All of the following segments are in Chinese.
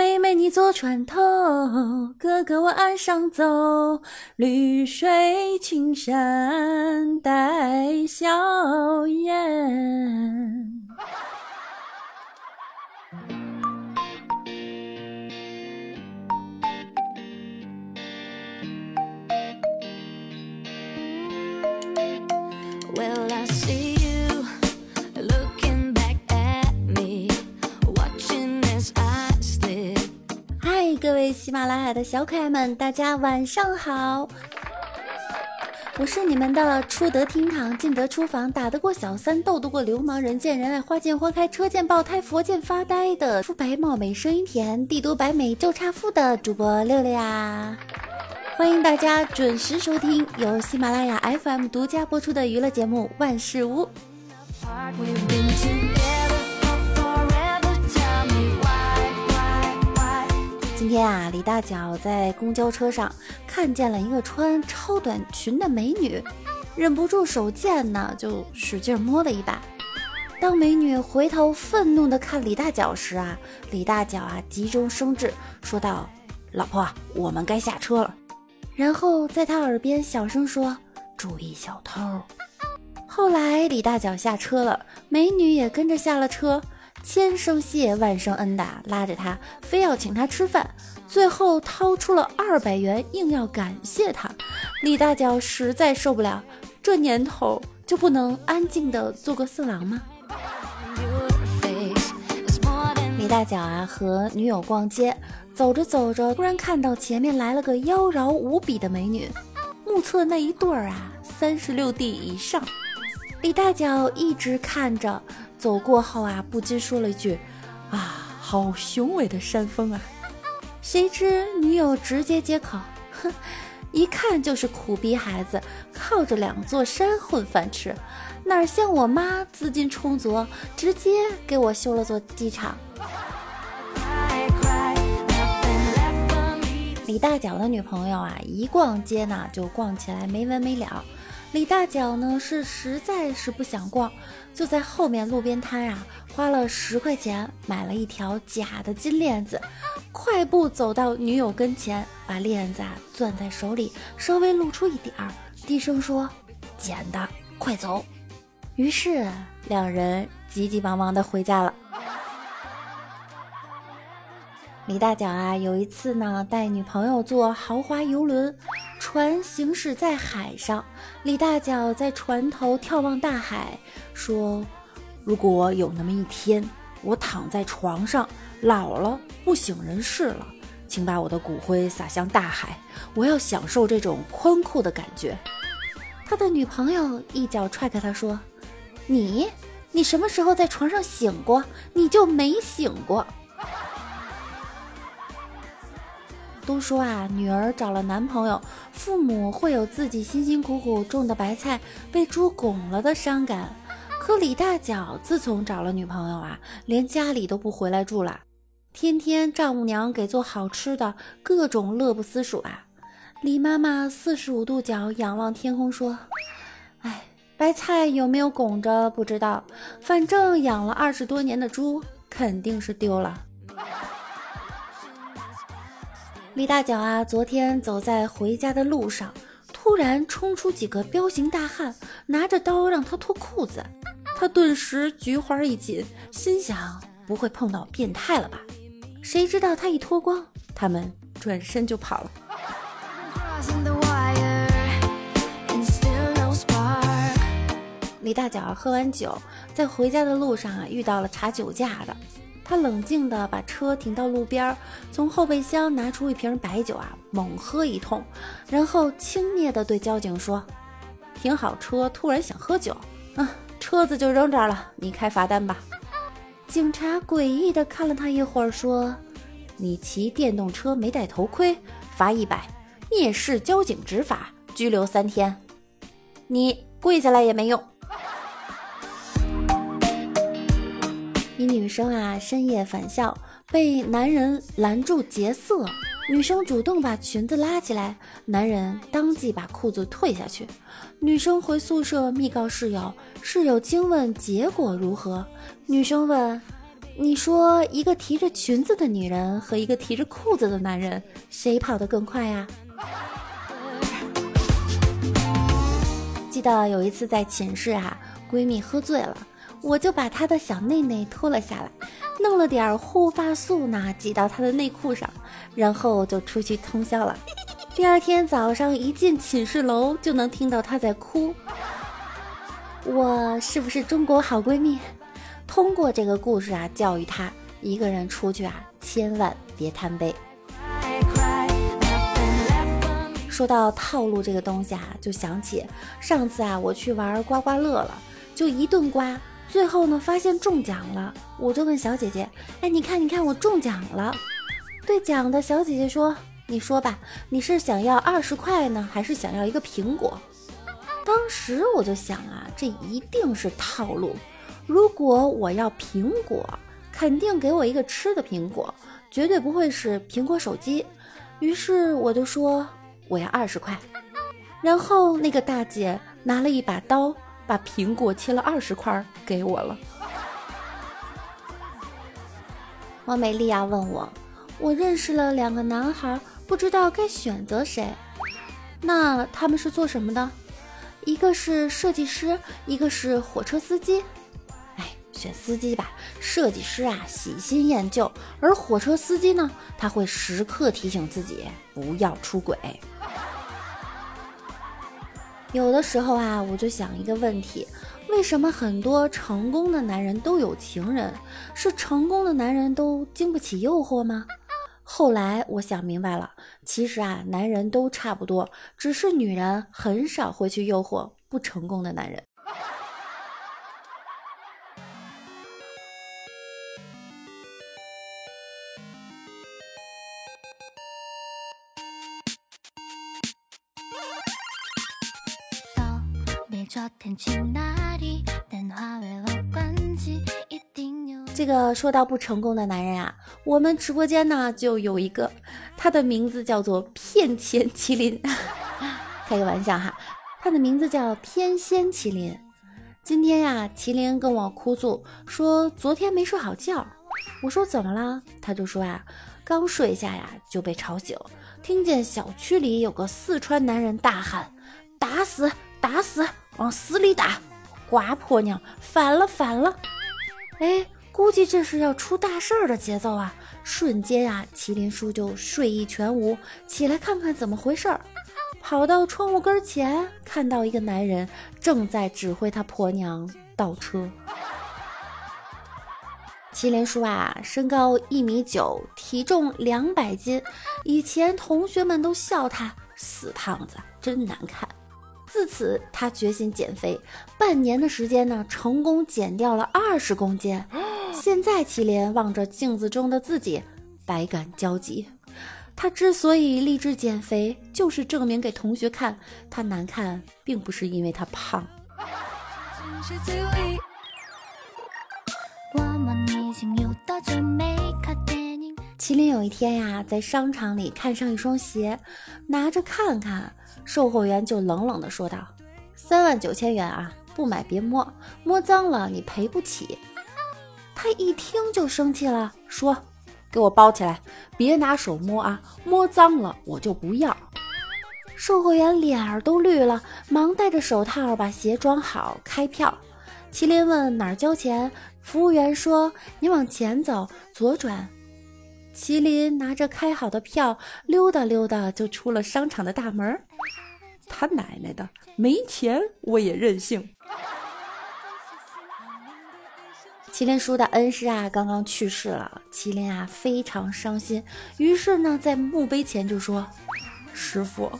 妹妹你坐船头，哥哥我岸上走，绿水青山带笑颜。喜马拉雅的小可爱们，大家晚上好！我是你们的出得厅堂，进得厨房，打得过小三，斗得过流氓，人见人爱，花见花开，车见爆胎，佛见发呆的肤白貌美，声音甜，帝都白美就差富的主播六六呀！欢迎大家准时收听由喜马拉雅 FM 独家播出的娱乐节目《万事屋》。今天啊，李大脚在公交车上看见了一个穿超短裙的美女，忍不住手贱呢，就使劲摸了一把。当美女回头愤怒地看李大脚时啊，李大脚啊急中生智，说道：“老婆，我们该下车了。”然后在他耳边小声说：“注意小偷。”后来李大脚下车了，美女也跟着下了车。千声谢万声恩的拉着他，非要请他吃饭，最后掏出了二百元，硬要感谢他。李大脚实在受不了，这年头就不能安静的做个色狼吗？李大脚啊，和女友逛街，走着走着，突然看到前面来了个妖娆无比的美女，目测那一对儿啊，三十六 D 以上。李大脚一直看着。走过后啊，不禁说了一句：“啊，好雄伟的山峰啊！”谁知女友直接接口：“哼，一看就是苦逼孩子，靠着两座山混饭吃，哪像我妈资金充足，直接给我修了座机场。”李大脚的女朋友啊，一逛街呢就逛起来没完没了。李大脚呢是实在是不想逛，就在后面路边摊啊，花了十块钱买了一条假的金链子，快步走到女友跟前，把链子啊攥在手里，稍微露出一点儿，低声说：“捡的，快走。”于是两人急急忙忙的回家了。李大脚啊，有一次呢，带女朋友坐豪华游轮，船行驶在海上。李大脚在船头眺望大海，说：“如果有那么一天，我躺在床上老了不省人事了，请把我的骨灰撒向大海，我要享受这种宽阔的感觉。”他的女朋友一脚踹开他说：“你，你什么时候在床上醒过？你就没醒过。”都说啊，女儿找了男朋友，父母会有自己辛辛苦苦种的白菜被猪拱了的伤感。可李大脚自从找了女朋友啊，连家里都不回来住了，天天丈母娘给做好吃的，各种乐不思蜀啊。李妈妈四十五度角仰望天空说：“哎，白菜有没有拱着不知道，反正养了二十多年的猪肯定是丢了。”李大脚啊，昨天走在回家的路上，突然冲出几个彪形大汉，拿着刀让他脱裤子。他顿时菊花一紧，心想不会碰到变态了吧？谁知道他一脱光，他们转身就跑了。李大脚喝完酒，在回家的路上啊，遇到了查酒驾的。他冷静地把车停到路边，从后备箱拿出一瓶白酒啊，猛喝一通，然后轻蔑地对交警说：“停好车，突然想喝酒，啊，车子就扔这儿了，你开罚单吧。”警察诡异地看了他一会儿，说：“你骑电动车没戴头盔，罚一百；蔑视交警执法，拘留三天。你跪下来也没用。”一女生啊，深夜返校被男人拦住劫色，女生主动把裙子拉起来，男人当即把裤子退下去。女生回宿舍密告室友，室友惊问结果如何，女生问：“你说一个提着裙子的女人和一个提着裤子的男人，谁跑得更快呀？记得有一次在寝室啊，闺蜜喝醉了，我就把她的小内内脱了下来，弄了点护发素呢，挤到她的内裤上，然后就出去通宵了。第二天早上一进寝室楼，就能听到她在哭。我是不是中国好闺蜜？通过这个故事啊，教育他一个人出去啊，千万别贪杯。说到套路这个东西啊，就想起上次啊，我去玩刮刮乐了，就一顿刮，最后呢发现中奖了，我就问小姐姐：“哎，你看，你看，我中奖了。”兑奖的小姐姐说：“你说吧，你是想要二十块呢，还是想要一个苹果？”当时我就想啊，这一定是套路。如果我要苹果，肯定给我一个吃的苹果，绝对不会是苹果手机。于是我就说我要二十块，然后那个大姐拿了一把刀，把苹果切了二十块给我了。王美丽啊问我，我认识了两个男孩，不知道该选择谁。那他们是做什么的？一个是设计师，一个是火车司机。选司机吧，设计师啊喜新厌旧，而火车司机呢，他会时刻提醒自己不要出轨。有的时候啊，我就想一个问题：为什么很多成功的男人都有情人？是成功的男人都经不起诱惑吗？后来我想明白了，其实啊，男人都差不多，只是女人很少会去诱惑不成功的男人。这个说到不成功的男人啊，我们直播间呢就有一个，他的名字叫做骗钱麒麟，开个玩笑哈，他的名字叫偏仙麒麟。今天呀，麒麟跟我哭诉说昨天没睡好觉，我说怎么了？他就说啊，刚睡下呀就被吵醒，听见小区里有个四川男人大喊：“打死，打死！”往死里打，瓜婆娘反了反了！哎，估计这是要出大事儿的节奏啊！瞬间啊，麒麟叔就睡意全无，起来看看怎么回事儿，跑到窗户跟前，看到一个男人正在指挥他婆娘倒车。麒麟叔啊，身高一米九，体重两百斤，以前同学们都笑他死胖子，真难看。自此，他决心减肥。半年的时间呢，成功减掉了二十公斤。现在，祁连望着镜子中的自己，百感交集。他之所以立志减肥，就是证明给同学看，他难看并不是因为他胖。麒麟有一天呀，在商场里看上一双鞋，拿着看看，售货员就冷冷地说道：“三万九千元啊，不买别摸，摸脏了你赔不起。”他一听就生气了，说：“给我包起来，别拿手摸啊，摸脏了我就不要。”售货员脸儿都绿了，忙戴着手套把鞋装好，开票。麒麟问哪儿交钱，服务员说：“你往前走，左转。”麒麟拿着开好的票，溜达溜达就出了商场的大门。他奶奶的，没钱我也任性！麒麟叔的恩师啊，刚刚去世了，麒麟啊非常伤心，于是呢，在墓碑前就说：“师傅，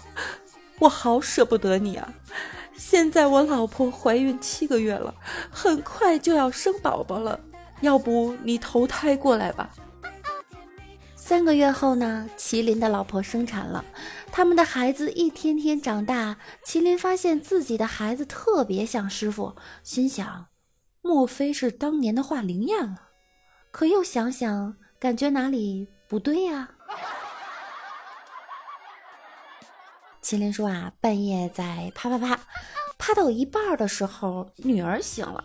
我好舍不得你啊！现在我老婆怀孕七个月了，很快就要生宝宝了，要不你投胎过来吧？”三个月后呢，麒麟的老婆生产了，他们的孩子一天天长大。麒麟发现自己的孩子特别像师傅，心想：莫非是当年的话灵验了？可又想想，感觉哪里不对呀？麒麟说啊，半夜在啪啪啪，啪到一半的时候，女儿醒了。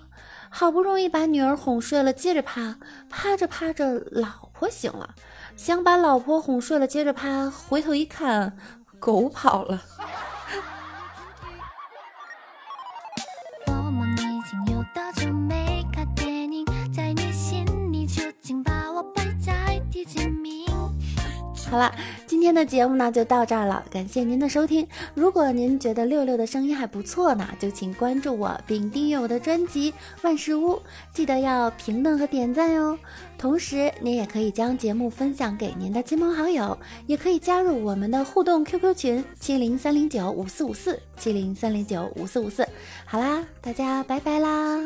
好不容易把女儿哄睡了，接着趴，趴着趴着，老婆醒了，想把老婆哄睡了，接着趴，回头一看，狗跑了。好了，今天的节目呢就到这儿了，感谢您的收听。如果您觉得六六的声音还不错呢，就请关注我并订阅我的专辑《万事屋》，记得要评论和点赞哟。同时，您也可以将节目分享给您的亲朋好友，也可以加入我们的互动 QQ 群七零三零九五四五四七零三零九五四五四。好啦，大家拜拜啦！